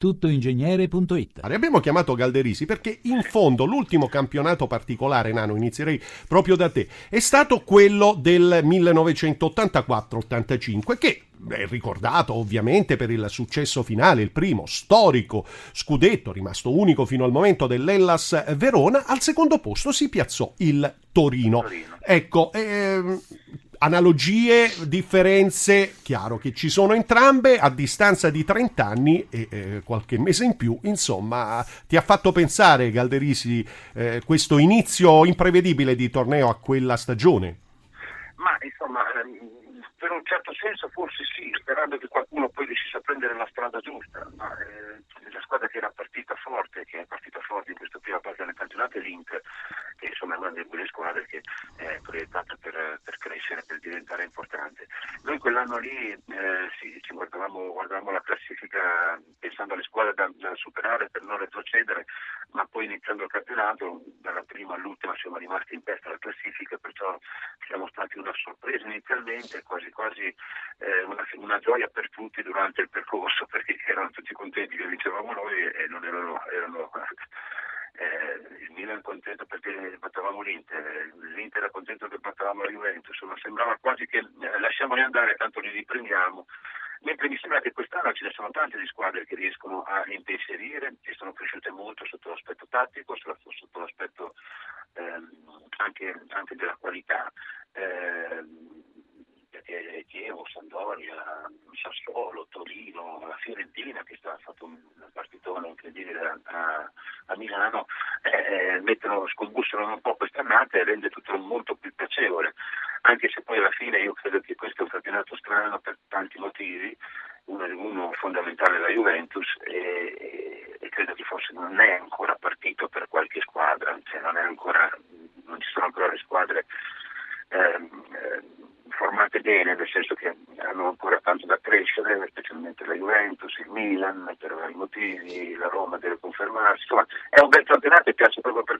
tuttoingegnere.it. Abbiamo chiamato Galderisi perché in fondo l'ultimo campionato particolare, Nano, inizierei proprio da te, è stato quello del 1984-85 che è ricordato ovviamente per il successo finale, il primo storico scudetto rimasto unico fino al momento dell'Ellas Verona, al secondo posto si piazzò il Torino. Torino. Ecco, ehm, analogie, differenze, chiaro che ci sono entrambe a distanza di 30 anni e eh, qualche mese in più, insomma, ti ha fatto pensare Galderisi eh, questo inizio imprevedibile di torneo a quella stagione? Ma insomma, ehm, per un certo senso forse sì, sperando che qualcuno poi riuscisse a prendere la strada giusta, ma eh, la squadra che era partita forte, che è partita forte in questa prima parte del campionato è l'Inter, che insomma è una delle quelle squadre che è proiettata per, per crescere, per diventare importante. Noi quell'anno lì eh, sì, ci guardavamo, guardavamo, la classifica pensando alle squadre da, da, superare per non retrocedere, ma poi iniziando il campionato, dalla prima all'ultima siamo rimasti in testa alla classifica, perciò siamo stati una sorpresa inizialmente, quasi quasi eh, una, una, gioia per tutti durante il percorso, perché erano tutti contenti che vincevamo noi e non erano, erano eh, il Milan contento perché battavamo l'Inter, l'Inter era contento che battavamo la Juventus, insomma sembrava quasi che eh, lasciamoli andare, tanto li riprendiamo. Mentre mi sembra che quest'anno ce ne sono tante di squadre che riescono a impensierire e sono cresciute molto sotto l'aspetto tattico, sotto l'aspetto ehm, anche, anche, della qualità. Eh, perché Chievo, Sandoria, Sassuolo, Torino, la Fiorentina che sta, ha fatto una partitona incredibile a, a Milano, eh, eh mettono, scombussano un po' quest'annata e rende tutto molto più piacevole, anche se poi alla fine io credo che questo è un campionato strano per tanti motivi, uno, uno fondamentale la Juventus e, e, credo che forse non è ancora partito per qualche squadra, cioè non, ancora, non ci sono ancora le squadre ehm, eh, formate bene, nel senso che hanno ancora tanto da crescere, specialmente la Juventus, il Milan, per vari motivi, la Roma deve confermarsi, insomma è un bel campionato e piace proprio per